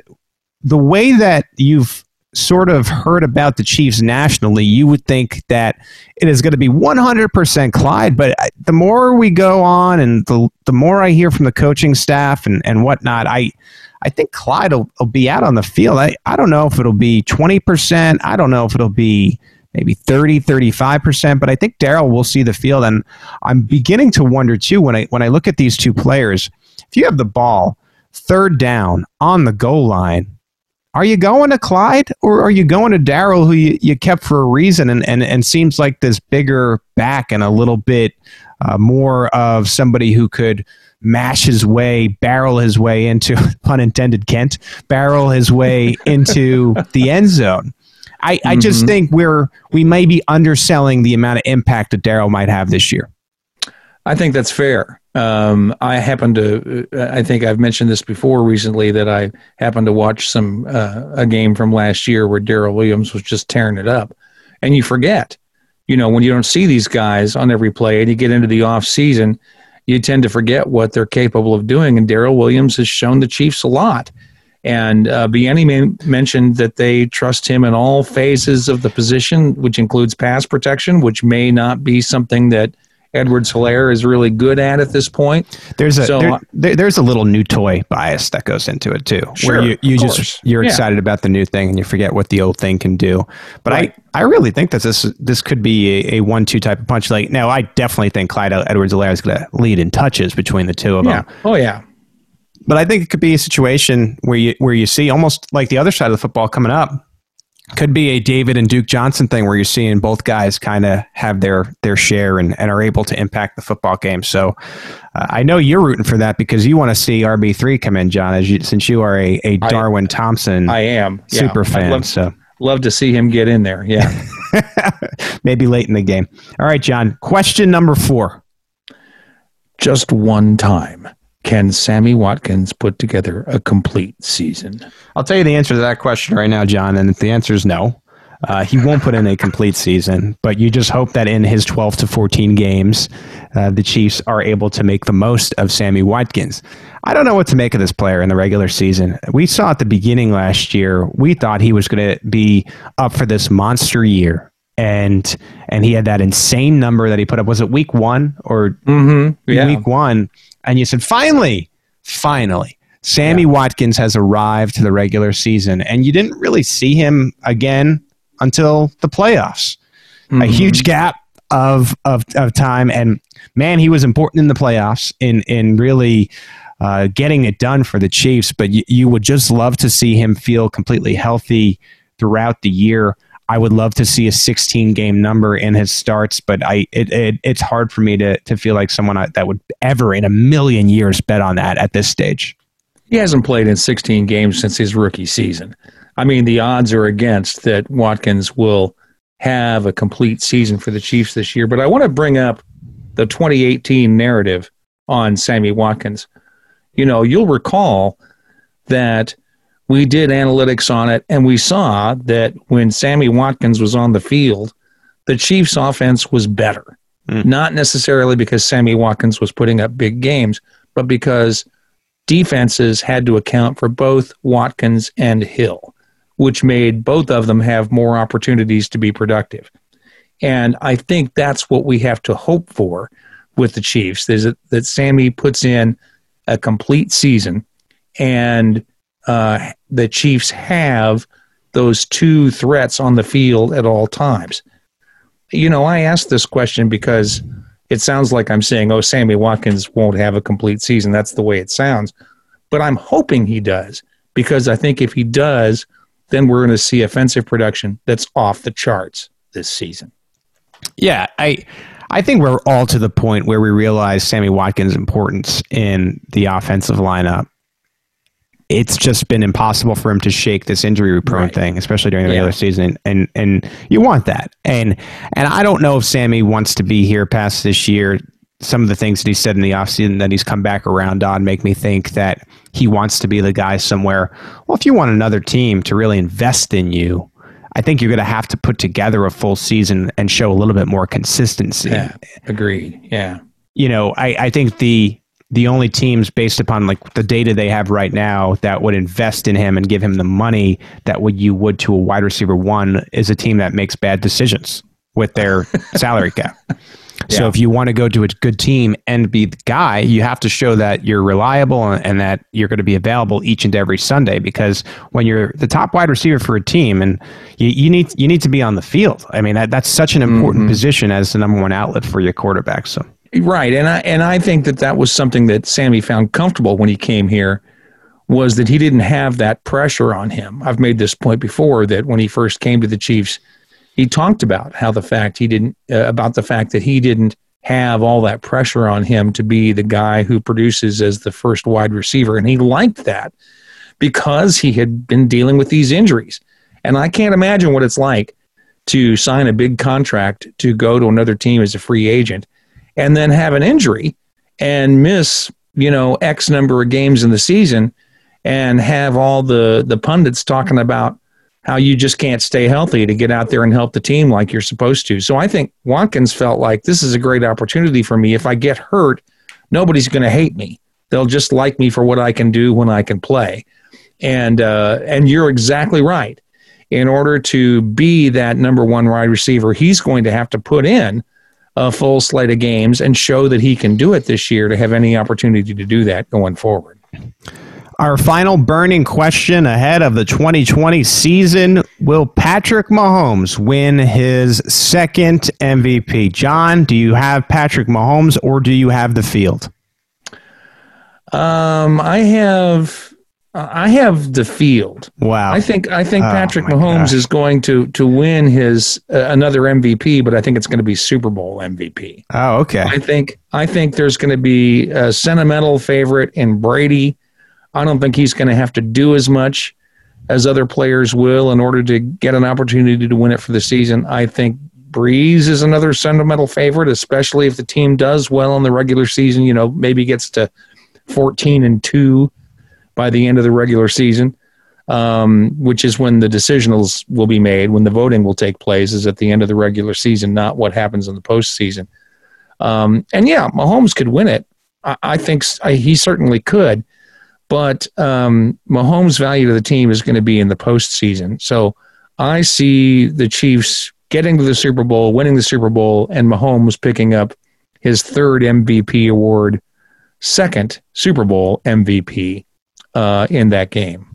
the way that you've sort of heard about the Chiefs nationally, you would think that it is going to be 100% Clyde. But the more we go on and the, the more I hear from the coaching staff and, and whatnot, I, I think Clyde will, will be out on the field. I, I don't know if it'll be 20%. I don't know if it'll be maybe 30, 35%, but I think Darrel will see the field. And I'm beginning to wonder too when I when I look at these two players, if you have the ball third down on the goal line, are you going to Clyde or are you going to Darrel, who you, you kept for a reason and, and, and seems like this bigger back and a little bit uh, more of somebody who could mash his way, barrel his way into, pun intended, Kent, barrel his way into the end zone. I, I mm-hmm. just think we're we may be underselling the amount of impact that Darrel might have this year. I think that's fair. Um, I happen to, uh, I think I've mentioned this before recently that I happened to watch some uh, a game from last year where Darrel Williams was just tearing it up, and you forget, you know, when you don't see these guys on every play and you get into the off season, you tend to forget what they're capable of doing. And Darrel Williams has shown the Chiefs a lot. And uh, mentioned that they trust him in all phases of the position, which includes pass protection, which may not be something that Edwards Helaire is really good at at this point. There's a so, there, there's a little new toy bias that goes into it too, sure, where you, you just course. you're yeah. excited about the new thing and you forget what the old thing can do. But right. I, I really think that this this could be a, a one two type of punch. Like now, I definitely think Clyde Edwards Helaire is going to lead in touches between the two of yeah. them. Oh yeah. But I think it could be a situation where you where you see almost like the other side of the football coming up could be a David and Duke Johnson thing where you're seeing both guys kind of have their their share and, and are able to impact the football game. So uh, I know you're rooting for that because you want to see RB three come in, John, as you, since you are a, a Darwin I, Thompson. I am yeah. super fan. Love, so love to see him get in there. Yeah, maybe late in the game. All right, John. Question number four. Just one time can Sammy Watkins put together a complete season? I'll tell you the answer to that question right now, John. And the answer is no. Uh, he won't put in a complete season, but you just hope that in his 12 to 14 games, uh, the Chiefs are able to make the most of Sammy Watkins. I don't know what to make of this player in the regular season. We saw at the beginning last year, we thought he was going to be up for this monster year. And and he had that insane number that he put up. Was it week one or mm-hmm. yeah. week one? and you said, finally, finally, Sammy yeah. Watkins has arrived to the regular season, and you didn't really see him again until the playoffs. Mm-hmm. A huge gap of, of of time, and man, he was important in the playoffs in in really uh, getting it done for the Chiefs. But you, you would just love to see him feel completely healthy throughout the year. I would love to see a 16 game number in his starts, but I it, it it's hard for me to to feel like someone that would ever in a million years bet on that at this stage. He hasn't played in 16 games since his rookie season. I mean, the odds are against that Watkins will have a complete season for the Chiefs this year. But I want to bring up the 2018 narrative on Sammy Watkins. You know, you'll recall that we did analytics on it, and we saw that when Sammy Watkins was on the field, the Chiefs' offense was better. Mm. Not necessarily because Sammy Watkins was putting up big games, but because defenses had to account for both Watkins and Hill, which made both of them have more opportunities to be productive. And I think that's what we have to hope for with the Chiefs is that, that Sammy puts in a complete season and uh, the Chiefs have those two threats on the field at all times. You know, I asked this question because it sounds like I'm saying, oh, Sammy Watkins won't have a complete season. That's the way it sounds. But I'm hoping he does because I think if he does, then we're going to see offensive production that's off the charts this season. Yeah, I I think we're all to the point where we realize Sammy Watkins' importance in the offensive lineup it's just been impossible for him to shake this injury prone right. thing, especially during the yeah. regular season. And and you want that. And and I don't know if Sammy wants to be here past this year. Some of the things that he said in the offseason that he's come back around on make me think that he wants to be the guy somewhere. Well, if you want another team to really invest in you, I think you're going to have to put together a full season and show a little bit more consistency. Yeah, agreed. Yeah. You know, I, I think the the only teams based upon like the data they have right now that would invest in him and give him the money that would you would to a wide receiver one is a team that makes bad decisions with their salary cap. Yeah. So if you want to go to a good team and be the guy, you have to show that you're reliable and, and, that you're going to be available each and every Sunday. Because when you're the top wide receiver for a team, and you, you need you need to be on the field. I mean that, that's such an important mm-hmm. position as the number one outlet for your quarterback. So Right, and I and I think that that was something that Sammy found comfortable when he came here, was that he didn't have that pressure on him. I've made this point before that when he first came to the Chiefs, he talked about how the fact he didn't uh, about the fact that he didn't have all that pressure on him to be the guy who produces as the first wide receiver and he liked that because he had been dealing with these injuries. And I can't imagine what it's like to sign a big contract to go to another team as a free agent and then have an injury and miss, you know, X number of games in the season and have all the the pundits talking about how you just can't stay healthy to get out there and help the team like you're supposed to. So I think Watkins felt like this is a great opportunity for me. If I get hurt, nobody's going to hate me. They'll just like me for what I can do when I can play. And uh, and you're exactly right. In order to be that number one wide receiver, he's going to have to put in a full slate of games and show that he can do it this year to have any opportunity to do that going forward. Our final burning question ahead of the 2020 season Will Patrick Mahomes win his second MVP? John, do you have Patrick Mahomes or do you have the field? Um, I have. I have the field. Wow. I think I think Oh, Patrick Mahomes gosh. is going to to win his uh, another MVP, but I think it's going to be Super Bowl MVP. Oh, okay. I think I think there's going to be a sentimental favorite in Brady. I don't think he's going to have to do as much as other players will in order to get an opportunity to win it for the season. I think Brees is another sentimental favorite, especially if the team does well in the regular season. You know, maybe gets to 14 and two by the end of the regular season, um, which is when the decisionals will be made, when the voting will take place, is at the end of the regular season, not what happens in the postseason. Um, and yeah, Mahomes could win it. I, I think I, he certainly could. But um, Mahomes' value to the team is going to be in the postseason. So I see the Chiefs getting to the Super Bowl, winning the Super Bowl, and Mahomes picking up his third MVP award, second Super Bowl MVP uh, in that game.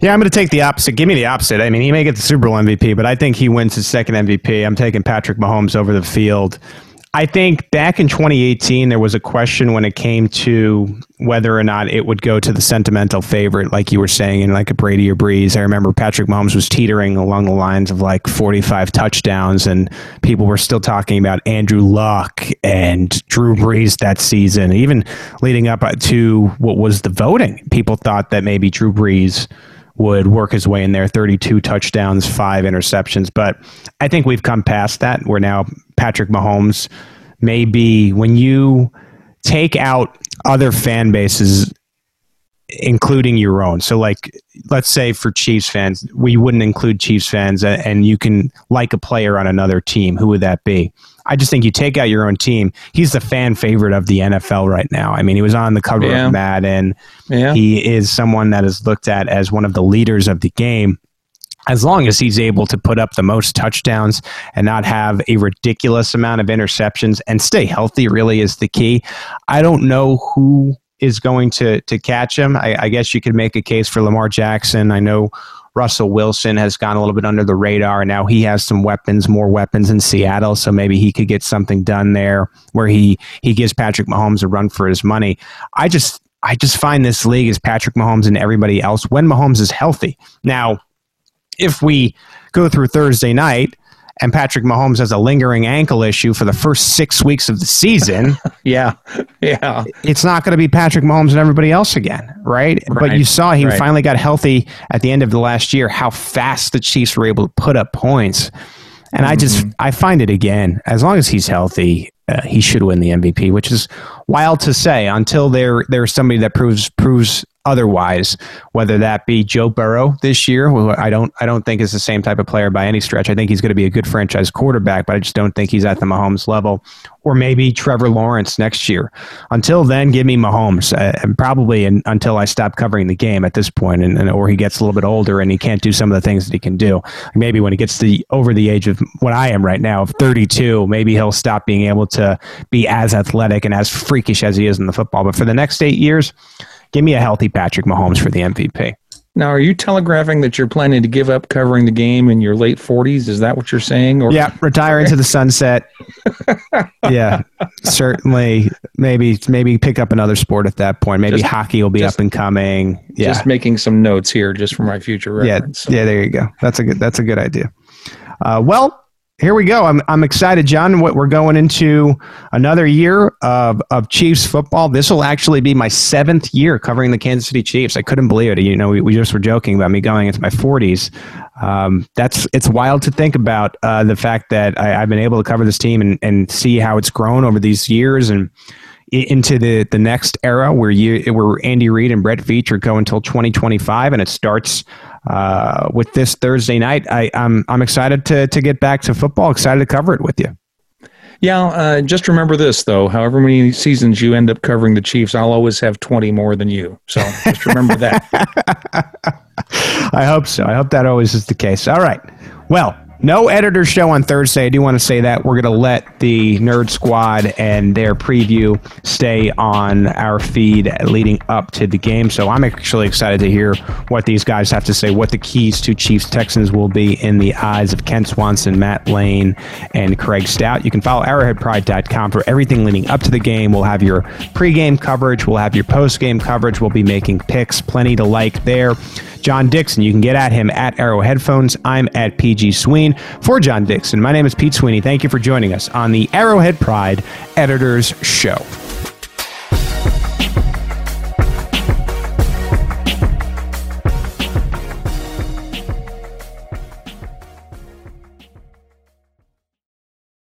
Yeah, I'm going to take the opposite. Give me the opposite. I mean, he may get the Super Bowl MVP, but I think he wins his second MVP. I'm taking Patrick Mahomes over the field. I think back in 2018, there was a question when it came to whether or not it would go to the sentimental favorite, like you were saying, in like a Brady or Brees. I remember Patrick Mahomes was teetering along the lines of like 45 touchdowns, and people were still talking about Andrew Luck and Drew Brees that season. Even leading up uh, to what was the voting, people thought that maybe Drew Brees would work his way in there 32 touchdowns, five interceptions. But I think we've come past that. We're now Patrick Mahomes may be, when you take out other fan bases, including your own. So, like, let's say for Chiefs fans, we wouldn't include Chiefs fans, uh, and you can like a player on another team. Who would that be? I just think you take out your own team. He's the fan favorite of the NFL right now. I mean, he was on the cover Yeah. of Madden. Yeah. He is someone that is looked at as one of the leaders of the game. As long as he's able to put up the most touchdowns and not have a ridiculous amount of interceptions and stay healthy, really is the key. I don't know who is going to to catch him. I, I guess you could make a case for Lamar Jackson. I know Russell Wilson has gone a little bit under the radar, and now he has some weapons, more weapons in Seattle. So maybe he could get something done there where he he gives Patrick Mahomes a run for his money. I just I just find this league is Patrick Mahomes and everybody else when Mahomes is healthy. Now, if we go through Thursday night and Patrick Mahomes has a lingering ankle issue for the first six weeks of the season, Yeah. Yeah. it's not going to be Patrick Mahomes and everybody else again, right? But you saw he Right. finally got healthy at the end of the last year, how fast the Chiefs were able to put up points. And I just, I find it again, as long as he's healthy, uh, he should win the MVP, which is wild to say until there there's somebody that proves proves otherwise. Whether that be Joe Burrow this year, who I don't I don't think is the same type of player by any stretch. I think he's going to be a good franchise quarterback, but I just don't think he's at the Mahomes level. Or maybe Trevor Lawrence next year. Until then, give me Mahomes, uh, and probably in, until I stop covering the game at this point, and, and or he gets a little bit older and he can't do some of the things that he can do. Maybe when he gets to over the age of what I am right now of 32, maybe he'll stop being able to be as athletic and as freakish as he is in the football. But for the next eight years, give me a healthy Patrick Mahomes for the MVP. Now, are you telegraphing that you're planning to give up covering the game in your late 40s? Is that what you're saying? Or yeah, retire into the sunset. yeah, certainly. Maybe maybe pick up another sport at that point. Maybe just, hockey will be just, up and coming. Yeah. Just making some notes here, just for my future reference. Yeah, yeah. There you go. That's a good. That's a good idea. Uh, well, here we go. I'm, I'm excited, John. What We're going into another year of, of Chiefs football. This will actually be my seventh year covering the Kansas City Chiefs. I couldn't believe it. You know, we, we just were joking about me going into my 40s. Um, that's it's wild to think about uh, the fact that I, have been able to cover this team and, and see how it's grown over these years and into the the next era where you where Andy Reid and Brett Veach are going until 2025, and it starts uh, with this Thursday night. I, I'm I'm excited to to get back to football. Excited to cover it with you. Yeah, uh, just remember this though. However many seasons you end up covering the Chiefs, I'll always have twenty more than you. So just remember that. I hope so. I hope that always is the case. All right. Well, no editor show on Thursday. I do want to say that we're going to let the Nerd Squad and their preview stay on our feed leading up to the game. So I'm actually excited to hear what these guys have to say, what the keys to Chiefs Texans will be in the eyes of Kent Swanson, Matt Lane, and Craig Stout. You can follow arrowheadpride.com for everything leading up to the game. We'll have your pregame coverage, we'll have your postgame coverage, we'll be making picks, plenty to like there. John Dixon. You can get at him at Arrow Headphones. I'm at PG Sween. For John Dixon, my name is Pete Sweeney. Thank you for joining us on the Arrowhead Pride Editors Show.